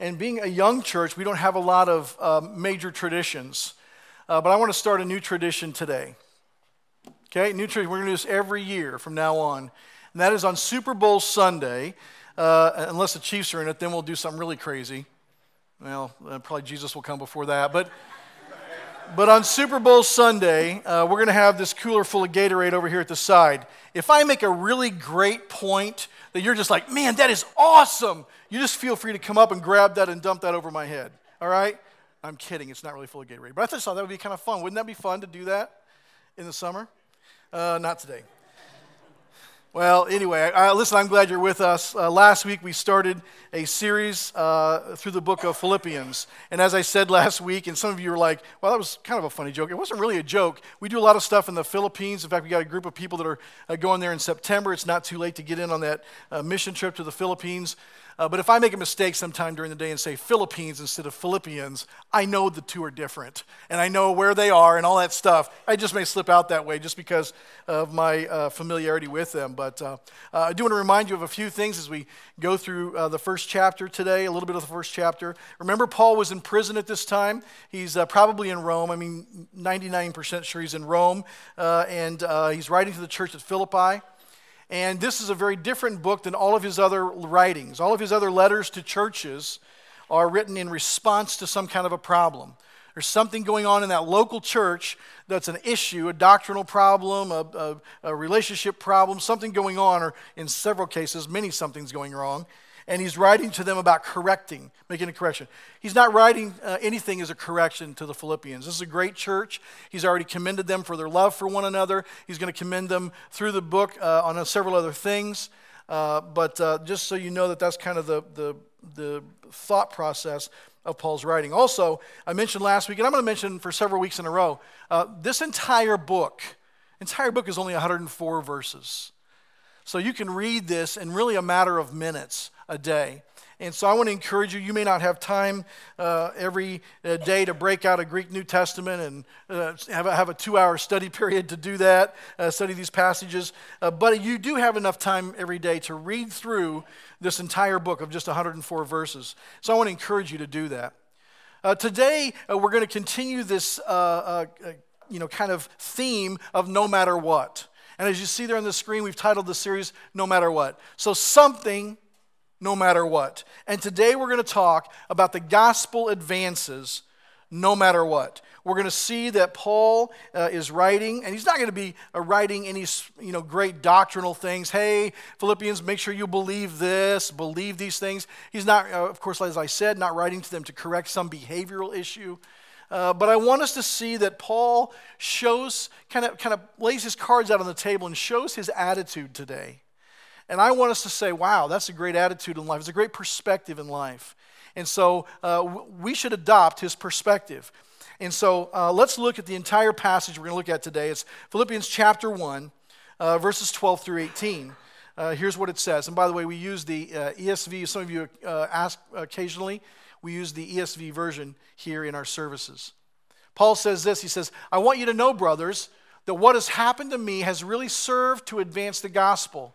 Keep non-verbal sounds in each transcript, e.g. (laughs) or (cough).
And being a young church, we don't have a lot of uh, major traditions. Uh, but I want to start a new tradition today. Okay, new tradition. We're going to do this every year from now on. And that is on Super Bowl Sunday. Uh, unless the Chiefs are in it, then we'll do something really crazy. Well, uh, probably Jesus will come before that. But, but on Super Bowl Sunday, uh, we're going to have this cooler full of Gatorade over here at the side. If I make a really great point that you're just like, man, that is awesome, you just feel free to come up and grab that and dump that over my head. All right? I'm kidding. It's not really full of Gatorade. But I just thought that would be kind of fun. Wouldn't that be fun to do that in the summer? Uh, not today. Well, anyway, listen, I'm glad you're with us. Uh, last week we started a series uh, through the book of Philippians. And as I said last week, and some of you were like, well, that was kind of a funny joke. It wasn't really a joke. We do a lot of stuff in the Philippines. In fact, we got a group of people that are uh, going there in September. It's not too late to get in on that uh, mission trip to the Philippines. Uh, but if I make a mistake sometime during the day and say Philippines instead of Philippians, I know the two are different. And I know where they are and all that stuff. I just may slip out that way just because of my uh, familiarity with them. But uh, uh I do want to remind you of a few things as we go through uh, the first chapter today, a little bit of the first chapter. Remember, Paul was in prison at this time. He's uh, probably in Rome. I mean, 99% sure he's in Rome. and he's writing to the church at Philippi. And this is a very different book than all of his other writings. All of his other letters to churches are written in response to some kind of a problem. There's something going on in that local church that's an issue, a doctrinal problem, a, a, a relationship problem, something going on, or in several cases, many something's going wrong and he's writing to them about correcting, making a correction. He's not writing uh, anything as a correction to the Philippians. This is a great church. He's already commended them for their love for one another. He's going to commend them through the book uh, on several other things. Uh, but uh, just so you know that that's kind of the, the, the thought process of Paul's writing. Also, I mentioned last week, and I'm going to mention for several weeks in a row, uh, this entire book, entire book is only 104 verses. So you can read this in really a matter of minutes a day. And so I want to encourage you. You may not have time uh, every uh, day to break out a Greek New Testament and uh, have, a, have a two hour study (laughs) period to do that, uh, study these passages. Uh, but you do have enough time every day to read through this entire book of just 104 verses. So I want to encourage you to do that. Uh, today, we're going to continue this you know, kind of theme of no matter what. And as you see there on the screen, we've titled the series No Matter What. So something no matter what. And today we're going to talk about the gospel advances no matter what. We're going to see that Paul uh, is writing, and he's not going to be uh, writing any you know, great doctrinal things. Hey, Philippians, make sure you believe this, believe these things. He's not, uh, of course, as I said, not writing to them to correct some behavioral issue. Uh, but I want us to see that Paul shows, kind of, kind of lays his cards out on the table and shows his attitude today. And I want us to say, wow, that's a great attitude in life. It's a great perspective in life. And so uh, we should adopt his perspective. And so uh, let's look at the entire passage we're going to look at today. It's Philippians chapter 1, uh, verses 12 through 18. Uh, here's what it says. And by the way, we use the uh, ESV. Some of you uh, ask occasionally. We use the ESV version here in our services. Paul says this He says, I want you to know, brothers, that what has happened to me has really served to advance the gospel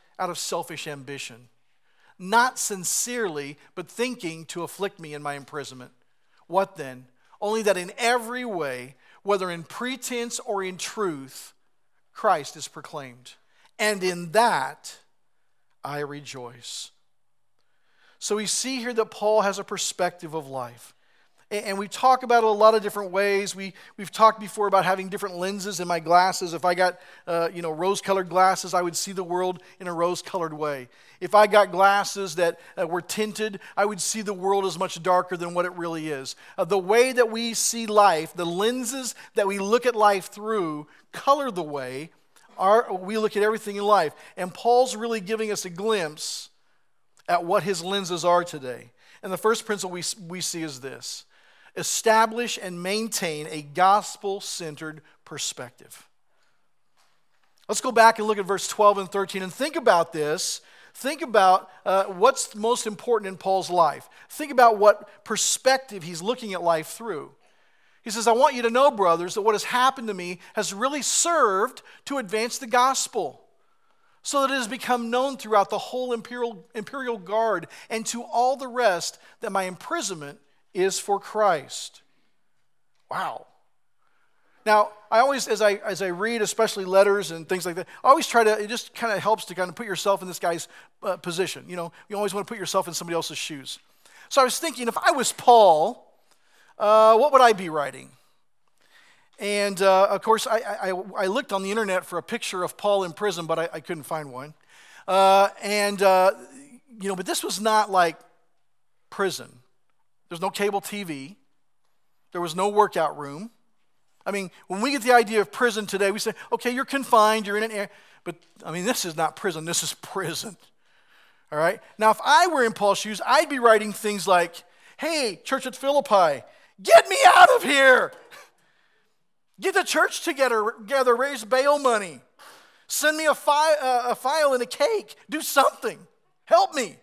out of selfish ambition, not sincerely, but thinking to afflict me in my imprisonment. What then? Only that in every way, whether in pretense or in truth, Christ is proclaimed. And in that I rejoice. So we see here that Paul has a perspective of life. And we talk about it a lot of different ways. We, we've talked before about having different lenses in my glasses. If I got, uh, you know, rose-colored glasses, I would see the world in a rose-colored way. If I got glasses that uh, were tinted, I would see the world as much darker than what it really is. Uh, the way that we see life, the lenses that we look at life through, color the way our, we look at everything in life. And Paul's really giving us a glimpse at what his lenses are today. And the first principle we, we see is this establish and maintain a gospel centered perspective. Let's go back and look at verse 12 and 13 and think about this. Think about uh, what's most important in Paul's life. Think about what perspective he's looking at life through. He says, I want you to know, brothers, that what has happened to me has really served to advance the gospel so that it has become known throughout the whole imperial, imperial guard and to all the rest that my imprisonment is for Christ. Wow. Now, I always, as I, as I read, especially letters and things like that, I always try to, it just kind of helps to kind of put yourself in this guy's uh, position. You know, you always want to put yourself in somebody else's shoes. So I was thinking, if I was Paul, uh, what would I be writing? And uh, of course, I, I, I, looked on the internet for a picture of Paul in prison, but I, I couldn't find one. Uh, and, uh, you know, but this was not like prison. There's no cable TV, there was no workout room. I mean, when we get the idea of prison today, we say, okay, you're confined, you're in an air. But I mean, this is not prison, this is prison. All right? Now, if I were in Paul's shoes, I'd be writing things like, hey, church at Philippi, get me out of here. Get the church together, together raise bail money. Send me a, fi- uh, a file and a cake. Do something. Help me.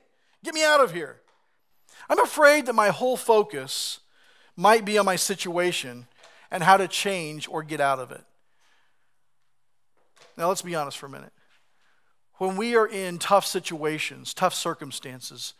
Get me out of here. I'm afraid that my whole focus might be on my situation and how to change or get out of it. Now, let's be honest for a minute. When we are in tough situations, tough circumstances,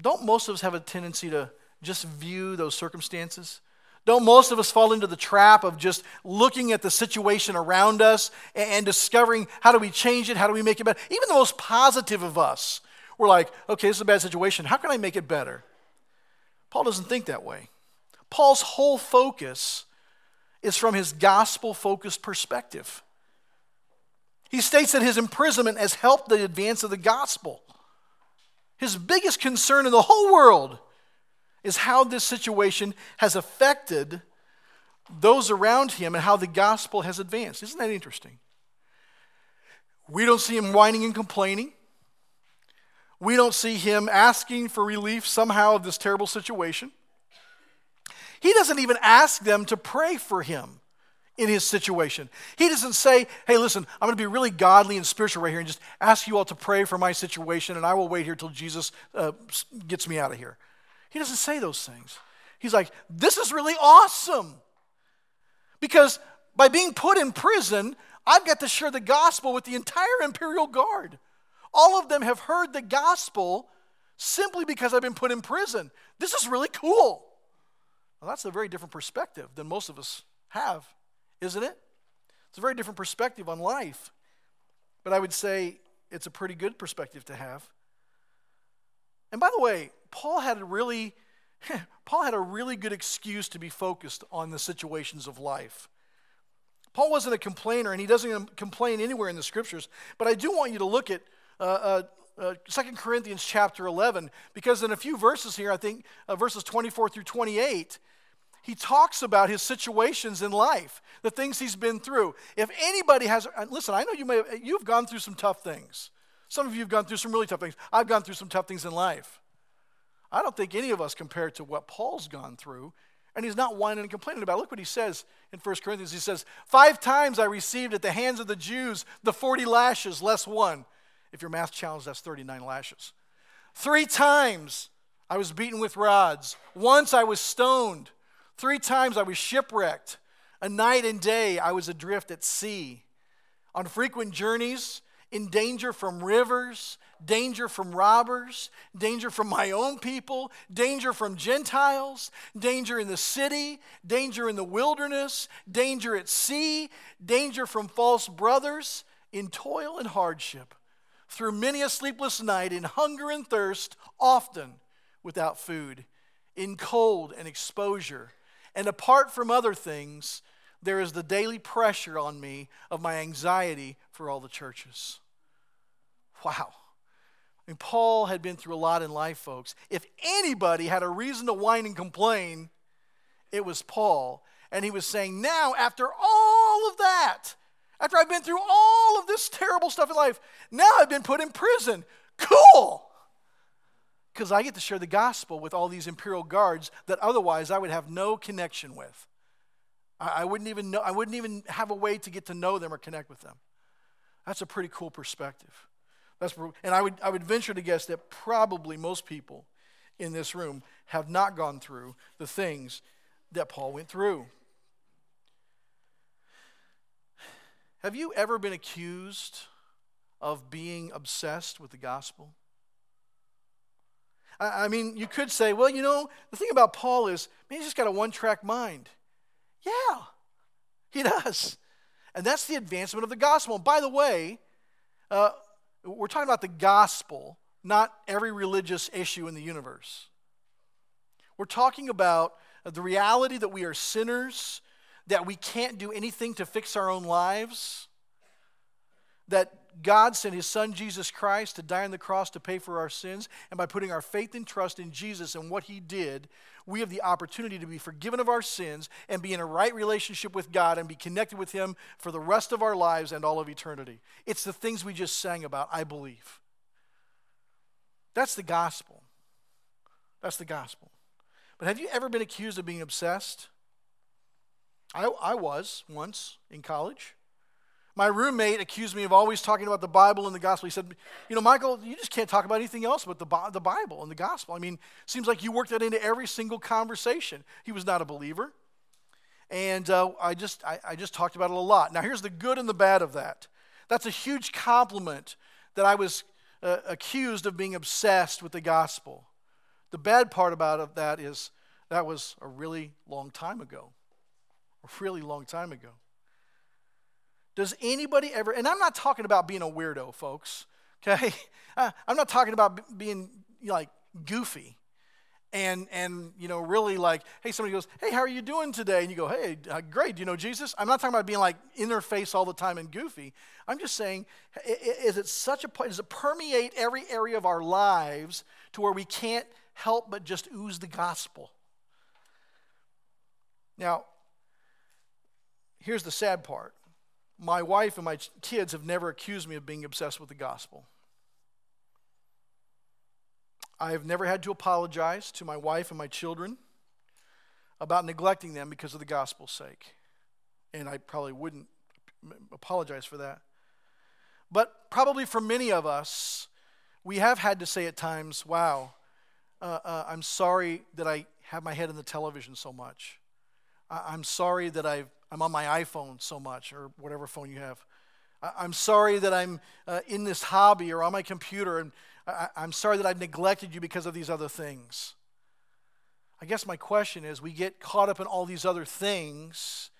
don't most of us have a tendency to just view those circumstances? Don't most of us fall into the trap of just looking at the situation around us and discovering how do we change it? How do we make it better? Even the most positive of us, we're like, okay, this is a bad situation. How can I make it better? Paul doesn't think that way. Paul's whole focus is from his gospel focused perspective. He states that his imprisonment has helped the advance of the gospel. His biggest concern in the whole world is how this situation has affected those around him and how the gospel has advanced. Isn't that interesting? We don't see him whining and complaining. We don't see him asking for relief somehow of this terrible situation. He doesn't even ask them to pray for him in his situation. He doesn't say, hey, listen, I'm going to be really godly and spiritual right here and just ask you all to pray for my situation and I will wait here till Jesus uh, gets me out of here. He doesn't say those things. He's like, this is really awesome. Because by being put in prison, I've got to share the gospel with the entire imperial guard. All of them have heard the gospel simply because I've been put in prison. This is really cool. Well, that's a very different perspective than most of us have, isn't it? It's a very different perspective on life. But I would say it's a pretty good perspective to have. And by the way, Paul had a really (laughs) Paul had a really good excuse to be focused on the situations of life. Paul wasn't a complainer, and he doesn't complain anywhere in the scriptures. But I do want you to look at uh, uh, uh, 2 Corinthians chapter 11, because in a few verses here, I think uh, verses 24 through 28, he talks about his situations in life, the things he's been through. If anybody has, listen, I know you may have, you've gone through some tough things. Some of you have gone through some really tough things. I've gone through some tough things in life. I don't think any of us compared to what Paul's gone through, and he's not whining and complaining about. It. Look what he says in 1 Corinthians. He says, Five times I received at the hands of the Jews the 40 lashes less one. If your math challenge, that's 39 lashes. Three times I was beaten with rods. Once I was stoned. Three times I was shipwrecked. A night and day I was adrift at sea. On frequent journeys, in danger from rivers, danger from robbers, danger from my own people, danger from Gentiles, danger in the city, danger in the wilderness, danger at sea, danger from false brothers, in toil and hardship, through many a sleepless night, in hunger and thirst, often without food, in cold and exposure and apart from other things, there is the daily pressure on me of my anxiety for all the churches. Wow. I mean, Paul had been through a lot in life, folks. If anybody had a reason to whine and complain, it was Paul. And he was saying, now, after all of that, after I've been through all of this terrible stuff in life, now I've been put in prison. Cool. because I get to share the gospel with all these imperial guards that otherwise I would have no connection with. I, I wouldn't even know, I wouldn't even have a way to get to know them or connect with them. That's a pretty cool perspective. That's, and I would, I would venture to guess that probably most people in this room have not gone through the things that Paul went through. Have you ever been accused of being obsessed with the gospel? I, mean, you could say, well, you know, the thing about Paul is, man, he's just got a one track mind. Yeah, he does. And that's the advancement of the gospel. And by the way, uh, we're talking about the gospel, not every religious issue in the universe. We're talking about the reality that we are sinners, that we can't do anything to fix our own lives, that God sent his son Jesus Christ to die on the cross to pay for our sins, and by putting our faith and trust in Jesus and what he did, we have the opportunity to be forgiven of our sins and be in a right relationship with God and be connected with him for the rest of our lives and all of eternity. It's the things we just sang about, I believe. That's the gospel. That's the gospel. But have you ever been accused of being obsessed? I, I was once in college. My roommate accused me of always talking about the Bible and the gospel. He said, You know, Michael, you just can't talk about anything else but the, the Bible and the gospel. I mean, seems like you worked that into every single conversation. He was not a believer. And uh, I, just, I, I just talked about it a lot. Now, here's the good and the bad of that. That's a huge compliment that I was uh, accused of being obsessed with the gospel. The bad part about that is that was a really long time ago. A really long time ago. Does anybody ever, and I'm not talking about being a weirdo, folks, okay? (laughs) I'm not talking about being like goofy and and you know really like hey somebody goes hey how are you doing today and you go hey uh, great do you know jesus i'm not talking about being like in their face all the time and goofy i'm just saying is it such a point does it permeate every area of our lives to where we can't help but just ooze the gospel now here's the sad part my wife and my kids have never accused me of being obsessed with the gospel. I have never had to apologize to my wife and my children about neglecting them because of the gospel's sake. And I probably wouldn't apologize for that. But probably for many of us, we have had to say at times, wow, uh, uh, I'm sorry that I have my head in the television so much. I- I'm sorry that I've I'm on my iPhone so much, or whatever phone you have. I, am sorry that I'm uh, in this hobby or on my computer, and I, I'm sorry that I've neglected you because of these other things. I guess my question is we get caught up in all these other things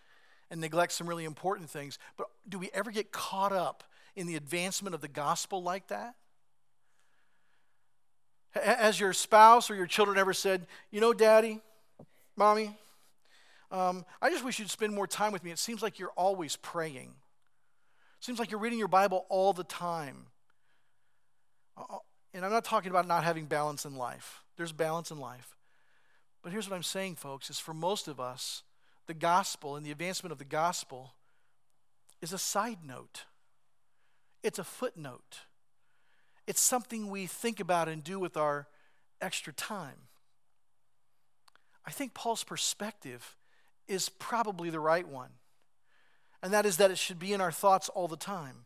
and neglect some really important things, but do we ever get caught up in the advancement of the gospel like that? Has your spouse or your children ever said, You know, daddy, mommy, um, I just wish you'd spend more time with me. It seems like you're always praying. It seems like you're reading your Bible all the time. Uh, uh, and I'm not talking about not having balance in life. There's balance in life. But here's what I'm saying, folks, is for most of us, the gospel and the advancement of the gospel is a side note. It's a footnote. It's something we think about and do with our extra time. I think Paul's perspective is probably the right one. And that is that it should be in our thoughts all the time.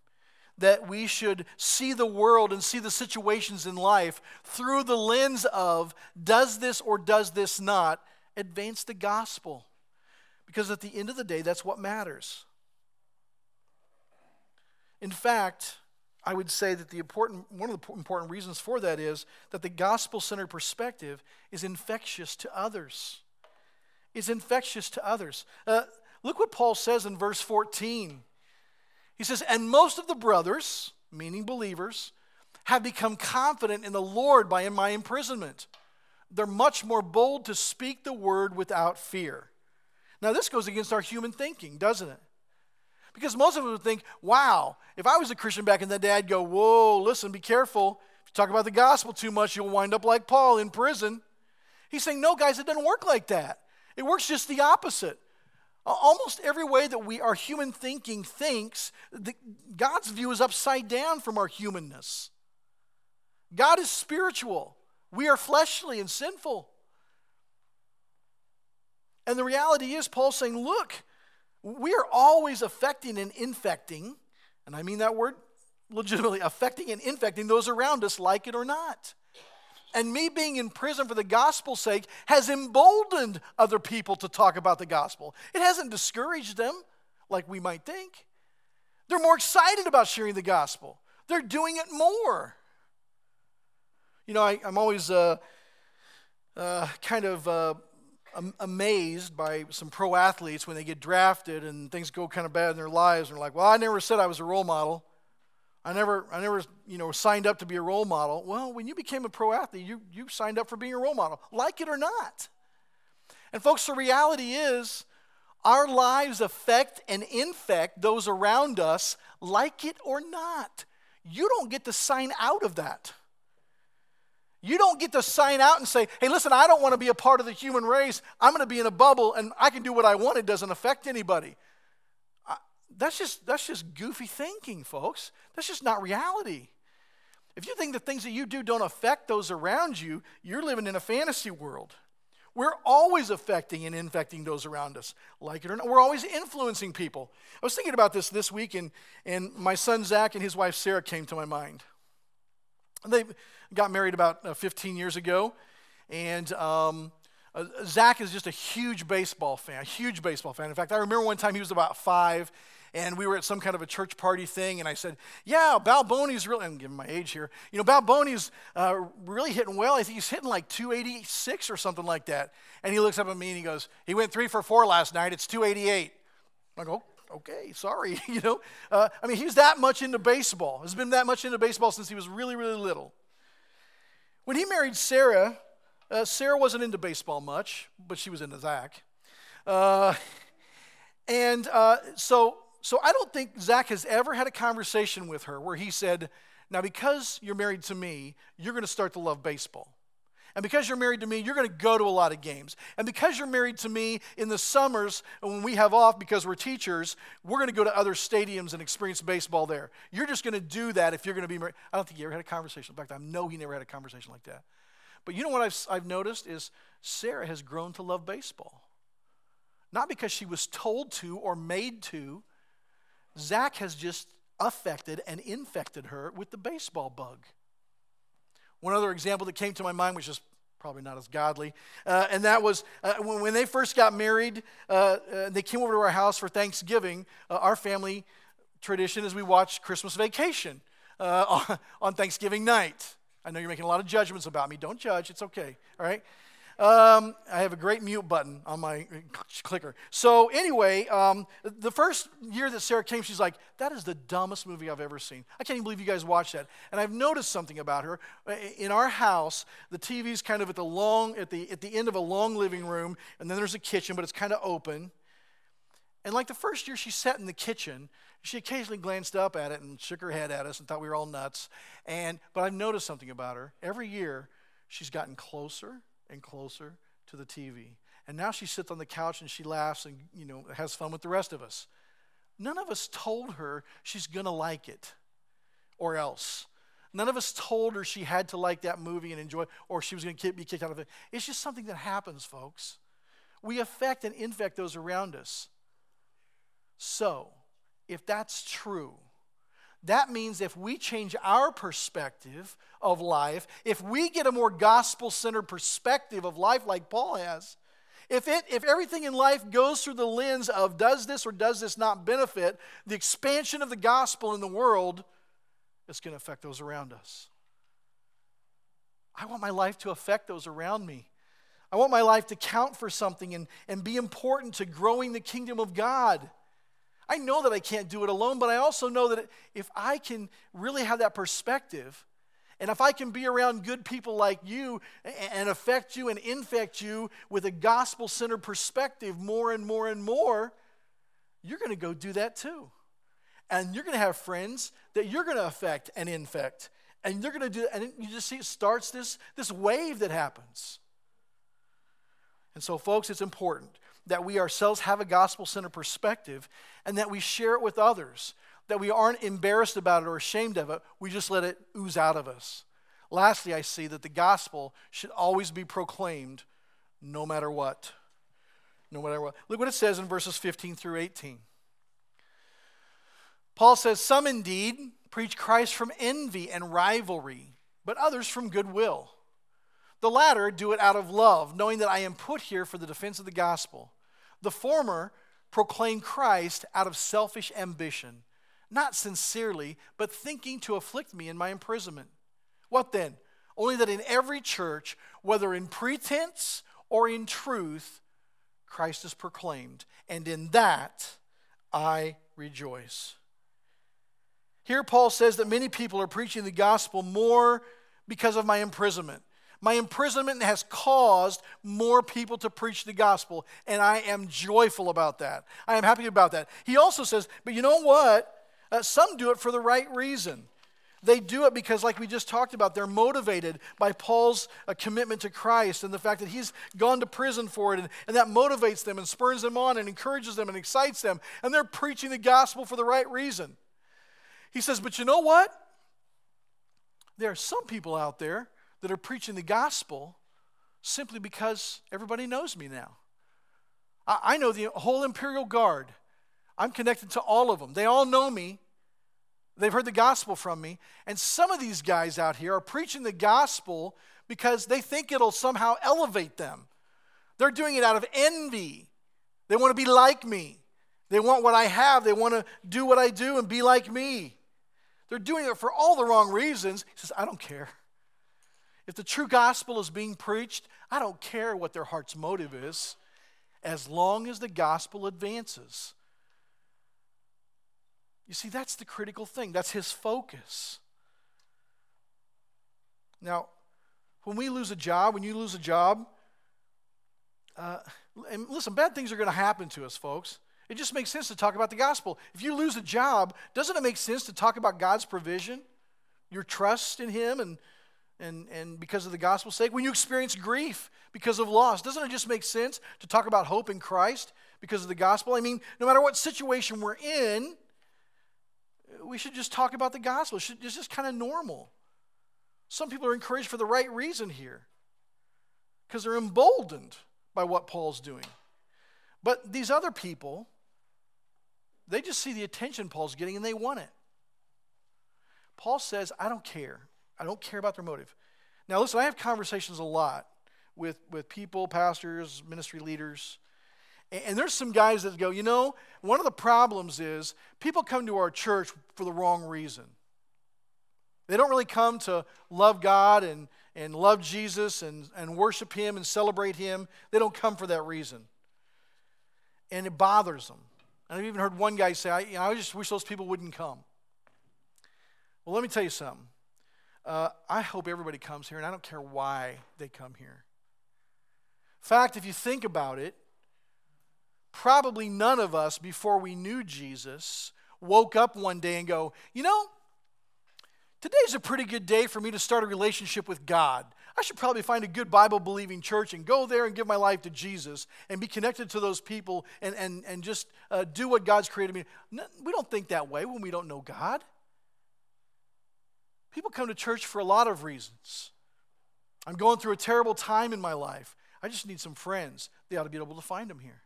That we should see the world and see the situations in life through the lens of does this or does this not advance the gospel? Because at the end of the day, that's what matters. In fact, I would say that the important, one of the important reasons for that is that the gospel centered perspective is infectious to others is infectious to others. Uh, look what Paul says in verse 14. He says, And most of the brothers, meaning believers, have become confident in the Lord by my imprisonment. They're much more bold to speak the word without fear. Now, this goes against our human thinking, doesn't it? Because most of us would think, wow, if I was a Christian back in the day, I'd go, whoa, listen, be careful. If you talk about the gospel too much, you'll wind up like Paul in prison. He's saying, no, guys, it doesn't work like that. It works just the opposite. Almost every way that we, our human thinking thinks, the, God's view is upside down from our humanness. God is spiritual. We are fleshly and sinful. And the reality is, Paul's saying, look, we are always affecting and infecting, and I mean that word legitimately, affecting and infecting those around us, like it or not. And me being in prison for the gospel's sake has emboldened other people to talk about the gospel. It hasn't discouraged them like we might think. They're more excited about sharing the gospel, they're doing it more. You know, I, am always uh, uh, kind of uh, amazed by some pro athletes when they get drafted and things go kind of bad in their lives and they're like, well, I never said I was a role model. I never, I never, you know, signed up to be a role model. Well, when you became a pro athlete, you, you signed up for being a role model, like it or not. And folks, the reality is our lives affect and infect those around us, like it or not. You don't get to sign out of that. You don't get to sign out and say, hey, listen, I don't want to be a part of the human race. I'm going to be in a bubble and I can do what I want. It doesn't affect anybody. That's, just, that's just goofy thinking, folks. That's just not reality. If you think the things that you do don't affect those around you, you're living in a fantasy world. We're always affecting and infecting those around us, like it or not. We're always influencing people. I was thinking about this this week, and, and my son Zach and his wife Sarah came to my mind. They got married about uh, 15 years ago, and um, uh, Zach is just a huge baseball fan, a huge baseball fan. In fact, I remember one time he was about five, and we were at some kind of a church party thing, and I said, "Yeah, Balboni's really." I'm giving my age here. You know, Balboni's uh, really hitting well. I think he's hitting like 286 or something like that. And he looks up at me and he goes, "He went three for four last night. It's 288." I go, okay, sorry. (laughs) you know, uh, I mean, he's that much into baseball. Has been that much into baseball since he was really, really little. When he married Sarah, uh, Sarah wasn't into baseball much, but she was into Zach. Uh, and uh, so, so I don't think Zach has ever had a conversation with her where he said, "Now, because you're married to me, you're going to start to love baseball." And because you're married to me, you're going to go to a lot of games. And because you're married to me in the summers, when we have off because we're teachers, we're going to go to other stadiums and experience baseball there. You're just going to do that if you're going to be married. I don't think you ever had a conversation. In fact, I know he never had a conversation like that. But you know what I've, I've noticed is Sarah has grown to love baseball. Not because she was told to or made to. Zach has just affected and infected her with the baseball bug. One other example that came to my mind, which is probably not as godly, uh, and that was uh, when, when, they first got married, uh, uh they came over to our house for Thanksgiving. Uh, our family tradition is we watch Christmas Vacation uh, on, (laughs) on Thanksgiving night. I know you're making a lot of judgments about me. Don't judge, it's okay, all right? Um, I have a great mute button on my clicker. So, anyway, um, the first year that Sarah came, she's like, That is the dumbest movie I've ever seen. I can't even believe you guys watched that. And I've noticed something about her. In our house, the TV's kind of at the, long, at the, at the end of a long living room, and then there's a kitchen, but it's kind of open. And like the first year she sat in the kitchen, she occasionally glanced up at it and shook her head at us and thought we were all nuts. And, but I've noticed something about her. Every year, she's gotten closer and closer to the TV. And now she sits on the couch and she laughs and, you know, has fun with the rest of us. None of us told her she's going to like it or else. None of us told her she had to like that movie and enjoy or she was going to be kicked out of it. It's just something that happens, folks. We affect and infect those around us. So, if that's true, that means if we change our perspective of life, if we get a more gospel centered perspective of life like Paul has, if, it, if everything in life goes through the lens of does this or does this not benefit, the expansion of the gospel in the world it's going to affect those around us. I want my life to affect those around me. I want my life to count for something and, and be important to growing the kingdom of God. I know that I can't do it alone, but I also know that if I can really have that perspective, and if I can be around good people like you and affect you and infect you with a gospel centered perspective more and more and more, you're going to go do that too. And you're going to have friends that you're going to affect and infect. And you're going to do, and you just see it starts this, this wave that happens. And so, folks, it's important that we ourselves have a gospel centered perspective and that we share it with others, that we aren't embarrassed about it or ashamed of it. We just let it ooze out of us. Lastly, I see that the gospel should always be proclaimed no matter what. No matter what. Look what it says in verses 15 through 18. Paul says, Some indeed preach Christ from envy and rivalry, but others from goodwill. The latter do it out of love, knowing that I am put here for the defense of the gospel. The former proclaim Christ out of selfish ambition, not sincerely, but thinking to afflict me in my imprisonment. What then? Only that in every church, whether in pretense or in truth, Christ is proclaimed, and in that I rejoice. Here, Paul says that many people are preaching the gospel more because of my imprisonment. My imprisonment has caused more people to preach the gospel, and I am joyful about that. I am happy about that. He also says, but you know what? Uh, some do it for the right reason. They do it because, like we just talked about, they're motivated by Paul's uh, commitment to Christ and the fact that he's gone to prison for it, and, and that motivates them and spurs them on and encourages them and excites them, and they're preaching the gospel for the right reason. He says, But you know what? There are some people out there that are preaching the gospel simply because everybody knows me now. I, I know the whole Imperial Guard. I'm connected to all of them. They all know me. They've heard the gospel from me. And some of these guys out here are preaching the gospel because they think it'll somehow elevate them. They're doing it out of envy. They want to be like me. They want what I have. They want to do what I do and be like me. They're doing it for all the wrong reasons. He says, I don't care. If the true gospel is being preached, I don't care what their heart's motive is, as long as the gospel advances. You see, that's the critical thing. That's his focus. Now, when we lose a job, when you lose a job, uh, and listen, bad things are going to happen to us, folks. It just makes sense to talk about the gospel. If you lose a job, doesn't it make sense to talk about God's provision, your trust in Him, and, and, and because of the gospel's sake? When you experience grief because of loss, doesn't it just make sense to talk about hope in Christ because of the gospel? I mean, no matter what situation we're in, we should just talk about the gospel. It's just kind of normal. Some people are encouraged for the right reason here because they're emboldened by what Paul's doing. But these other people, they just see the attention Paul's getting and they want it. Paul says, I don't care. I don't care about their motive. Now, listen, I have conversations a lot with, with people, pastors, ministry leaders, and there's some guys that go, you know, one of the problems is people come to our church for the wrong reason. They don't really come to love God and, and love Jesus and, and worship Him and celebrate Him. They don't come for that reason. And it bothers them. And I've even heard one guy say, I, you know, I just wish those people wouldn't come. Well, let me tell you something. Uh, I hope everybody comes here, and I don't care why they come here. In fact, if you think about it, probably none of us, before we knew Jesus, woke up one day and go, you know, today's a pretty good day for me to start a relationship with God. I should probably find a good Bible believing church and go there and give my life to Jesus and be connected to those people and, and, and just uh, do what God's created me. No, we don't think that way when we don't know God. People come to church for a lot of reasons. I'm going through a terrible time in my life. I just need some friends. They ought to be able to find them here.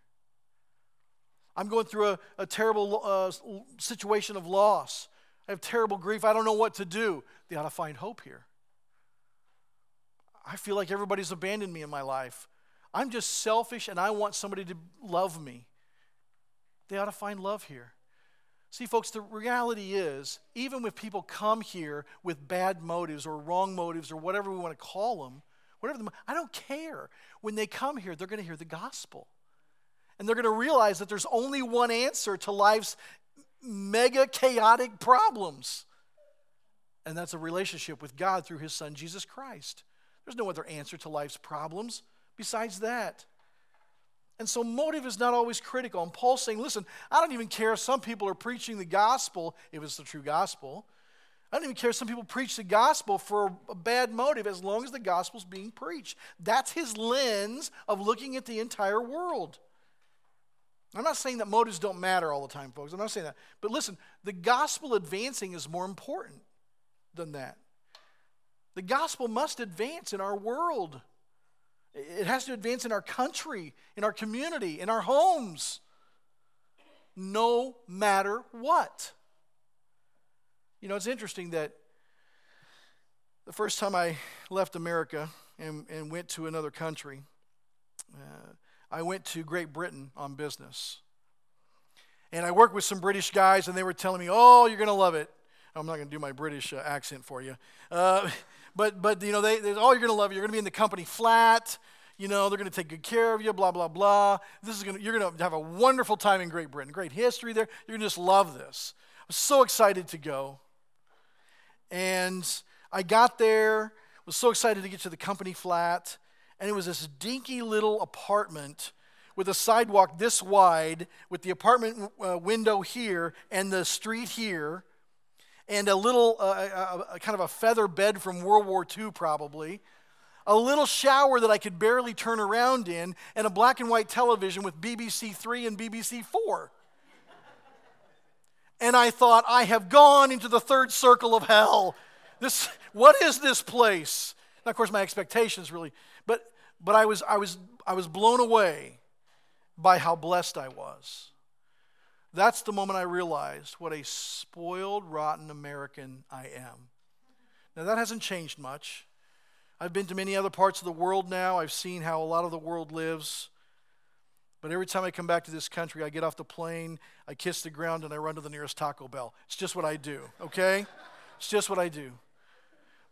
I'm going through a, a terrible uh, situation of loss. I have terrible grief. I don't know what to do. They ought to find hope here. I feel like everybody's abandoned me in my life. I'm just selfish and I want somebody to love me. They ought to find love here. See, folks, the reality is, even if people come here with bad motives or wrong motives or whatever we want to call them, whatever the, I don't care. When they come here, they're going to hear the gospel and they're going to realize that there's only one answer to life's mega chaotic problems. And that's a relationship with God through his son, Jesus Christ. There's no other answer to life's problems besides that. And so, motive is not always critical. And Paul's saying, listen, I don't even care if some people are preaching the gospel, if it's the true gospel. I don't even care if some people preach the gospel for a bad motive as long as the gospel's being preached. That's his lens of looking at the entire world. I'm not saying that motives don't matter all the time, folks. I'm not saying that. But listen, the gospel advancing is more important than that. The gospel must advance in our world. It has to advance in our country, in our community, in our homes, no matter what. You know, it's interesting that the first time I left America and, and went to another country, uh, I went to Great Britain on business. And I worked with some British guys, and they were telling me, oh, you're going to love it. I'm not going to do my British uh, accent for you. Uh, (laughs) but, but, you know, they, they oh, you're going to love. You're going to be in the company flat. You know, they're going to take good care of you, blah, blah, blah. This is gonna, you're going to have a wonderful time in Great Britain. Great history there. You're going to just love this. I was so excited to go. And I got there, was so excited to get to the company flat. And it was this dinky little apartment with a sidewalk this wide, with the apartment uh, window here and the street here and a little, uh, a, uh, a, uh, kind of a feather bed from World War II, probably, a little shower that I could barely turn around in, and a black and white television with BBC Three and BBC Four. and I thought, I have gone into the third circle of hell. This, what is this place? And of course, my expectations really, but but I was I was I was blown away by how blessed I was. That's the moment I realized what a spoiled, rotten American I am. Now, that hasn't changed much. I've been to many other parts of the world now. I've seen how a lot of the world lives. But every time I come back to this country, I get off the plane, I kiss the ground, and I run to the nearest Taco Bell. It's just what I do, okay? it's just what I do.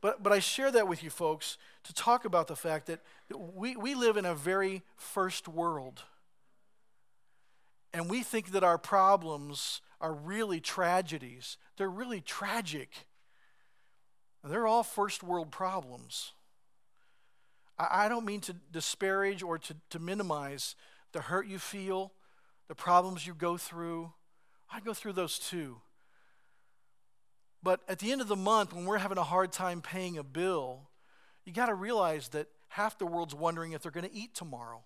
But, but I share that with you folks to talk about the fact that we, we live in a very first world. And we think that our problems are really tragedies. They're really tragic. They're all first world problems. I, don't mean to disparage or to, to minimize the hurt you feel, the problems you go through. I go through those too. But at the end of the month, when we're having a hard time paying a bill, you got to realize that half the world's wondering if they're going to eat tomorrow.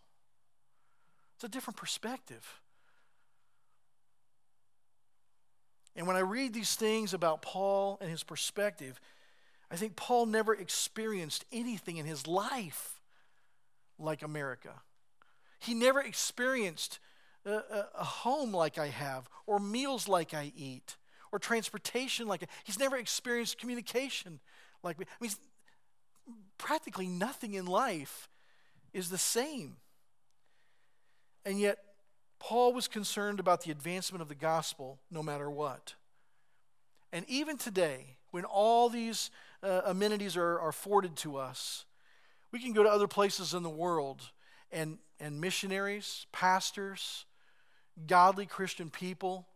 It's a different perspective. And when I read these things about Paul and his perspective, I think Paul never experienced anything in his life like America. He never experienced a, a, a home like I have, or meals like I eat, or transportation like I, he's never experienced communication like me. I mean, practically nothing in life is the same. And yet, Paul was concerned about the advancement of the gospel no matter what. And even today, when all these uh, amenities are, are afforded to us, we can go to other places in the world and, and missionaries, pastors, godly Christian people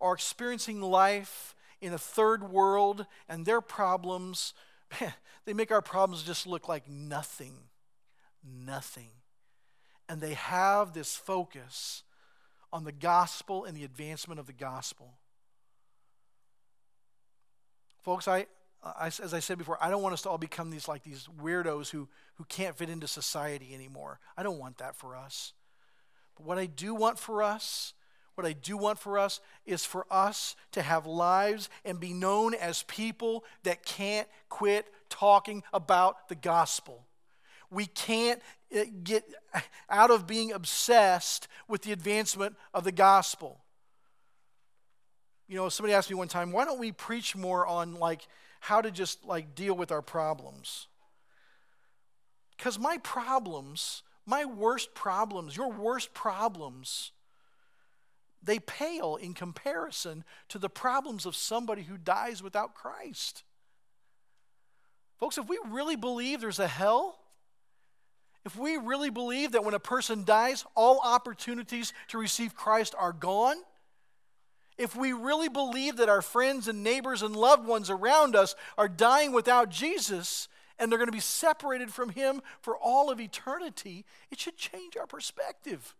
are experiencing life in a third world, and their problems, man, (laughs) they make our problems just look like nothing. Nothing. And they have this focus on the gospel and the advancement of the gospel. Folks, I, I, as I said before, I don't want us to all become these like these weirdos who, who can't fit into society anymore. I don't want that for us. But what I do want for us, what I do want for us is for us to have lives and be known as people that can't quit talking about the gospel. We can't Eh, get out of being obsessed with the advancement of the gospel. You know, somebody asked me one time, why don't we preach more on like how to just like deal with our problems? Because my problems, my worst problems, your worst problems, they pale in comparison to the problems of somebody who dies without Christ. Folks, if we really believe there's a hell, if we really believe that when a person dies, all opportunities to receive Christ are gone, if we really believe that our friends and neighbors and loved ones around us are dying without Jesus and they're going to be separated from Him for all of eternity, it should change our perspective.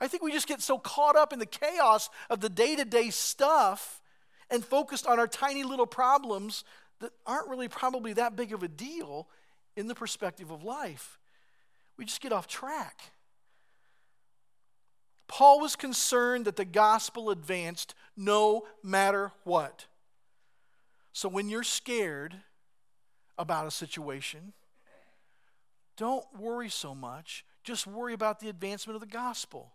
I think we just get so caught up in the chaos of the day to day stuff and focused on our tiny little problems that aren't really probably that big of a deal in the perspective of life we just get off track. Paul was concerned that the gospel advanced no matter what. So when you're scared about a situation. Don't worry so much. Just worry about the advancement of the gospel.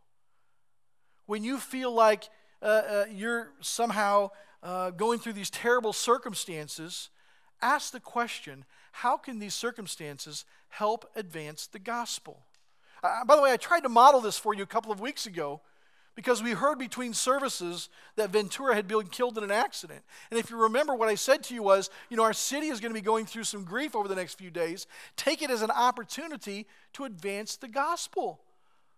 When you feel like uh, uh, you're somehow uh, going through these terrible circumstances, ask the question how can these circumstances help advance the gospel? Uh, by the way, I tried to model this for you a couple of weeks ago because we heard between services that Ventura had been killed in an accident. And if you remember, what I said to you was, you know, our city is going to be going through some grief over the next few days. Take it as an opportunity to advance the gospel.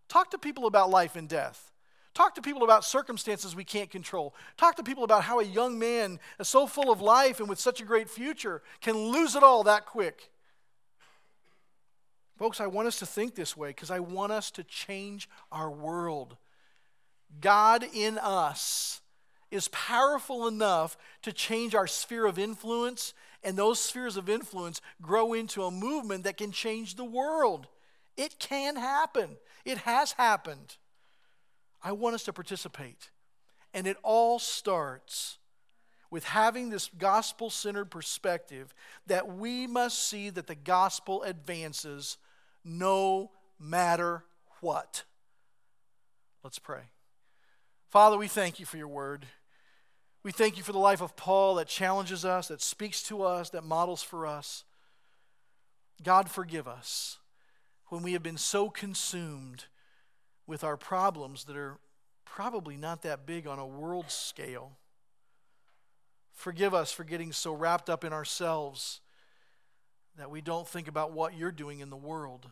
Talk to people about life and death. Talk to people about circumstances we can't control. Talk to people about how a young man so full of life and with such a great future can lose it all that quick. Folks, I want us to think this way because I want us to change our world. God in us is powerful enough to change our sphere of influence, and those spheres of influence grow into a movement that can change the world. It can happen, it has happened. I want us to participate. And it all starts with having this gospel centered perspective that we must see that the gospel advances no matter what. Let's pray. Father, we thank you for your word. We thank you for the life of Paul that challenges us, that speaks to us, that models for us. God, forgive us when we have been so consumed with our problems that are probably not that big on a world scale. Forgive us for getting so wrapped up in ourselves that we don't think about what you're doing in the world.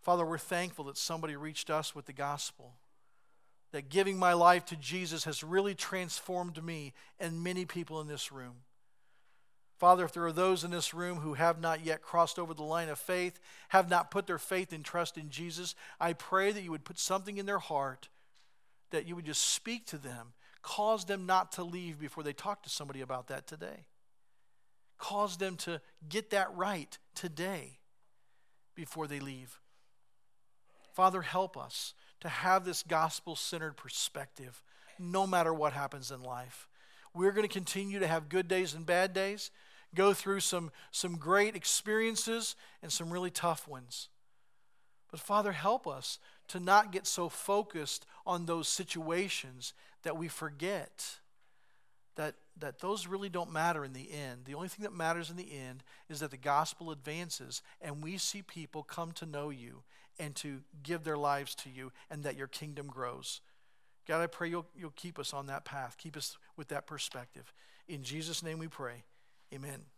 Father, we're thankful that somebody reached us with the gospel that giving my life to Jesus has really transformed me and many people in this room. Father, if there are those in this room who have not yet crossed over the line of faith, have not put their faith and trust in Jesus, I pray that you would put something in their heart, that you would just speak to them, cause them not to leave before they talk to somebody about that today. Cause them to get that right today before they leave. Father, help us to have this gospel centered perspective no matter what happens in life. We're going to continue to have good days and bad days, go through some, some great experiences and some really tough ones. But Father, help us to not get so focused on those situations that we forget that, that those really don't matter in the end. The only thing that matters in the end is that the gospel advances and we see people come to know you and to give their lives to you and that your kingdom grows. God, I pray you'll, you'll keep us on that path, keep us with that perspective. In Jesus' name we pray. Amen.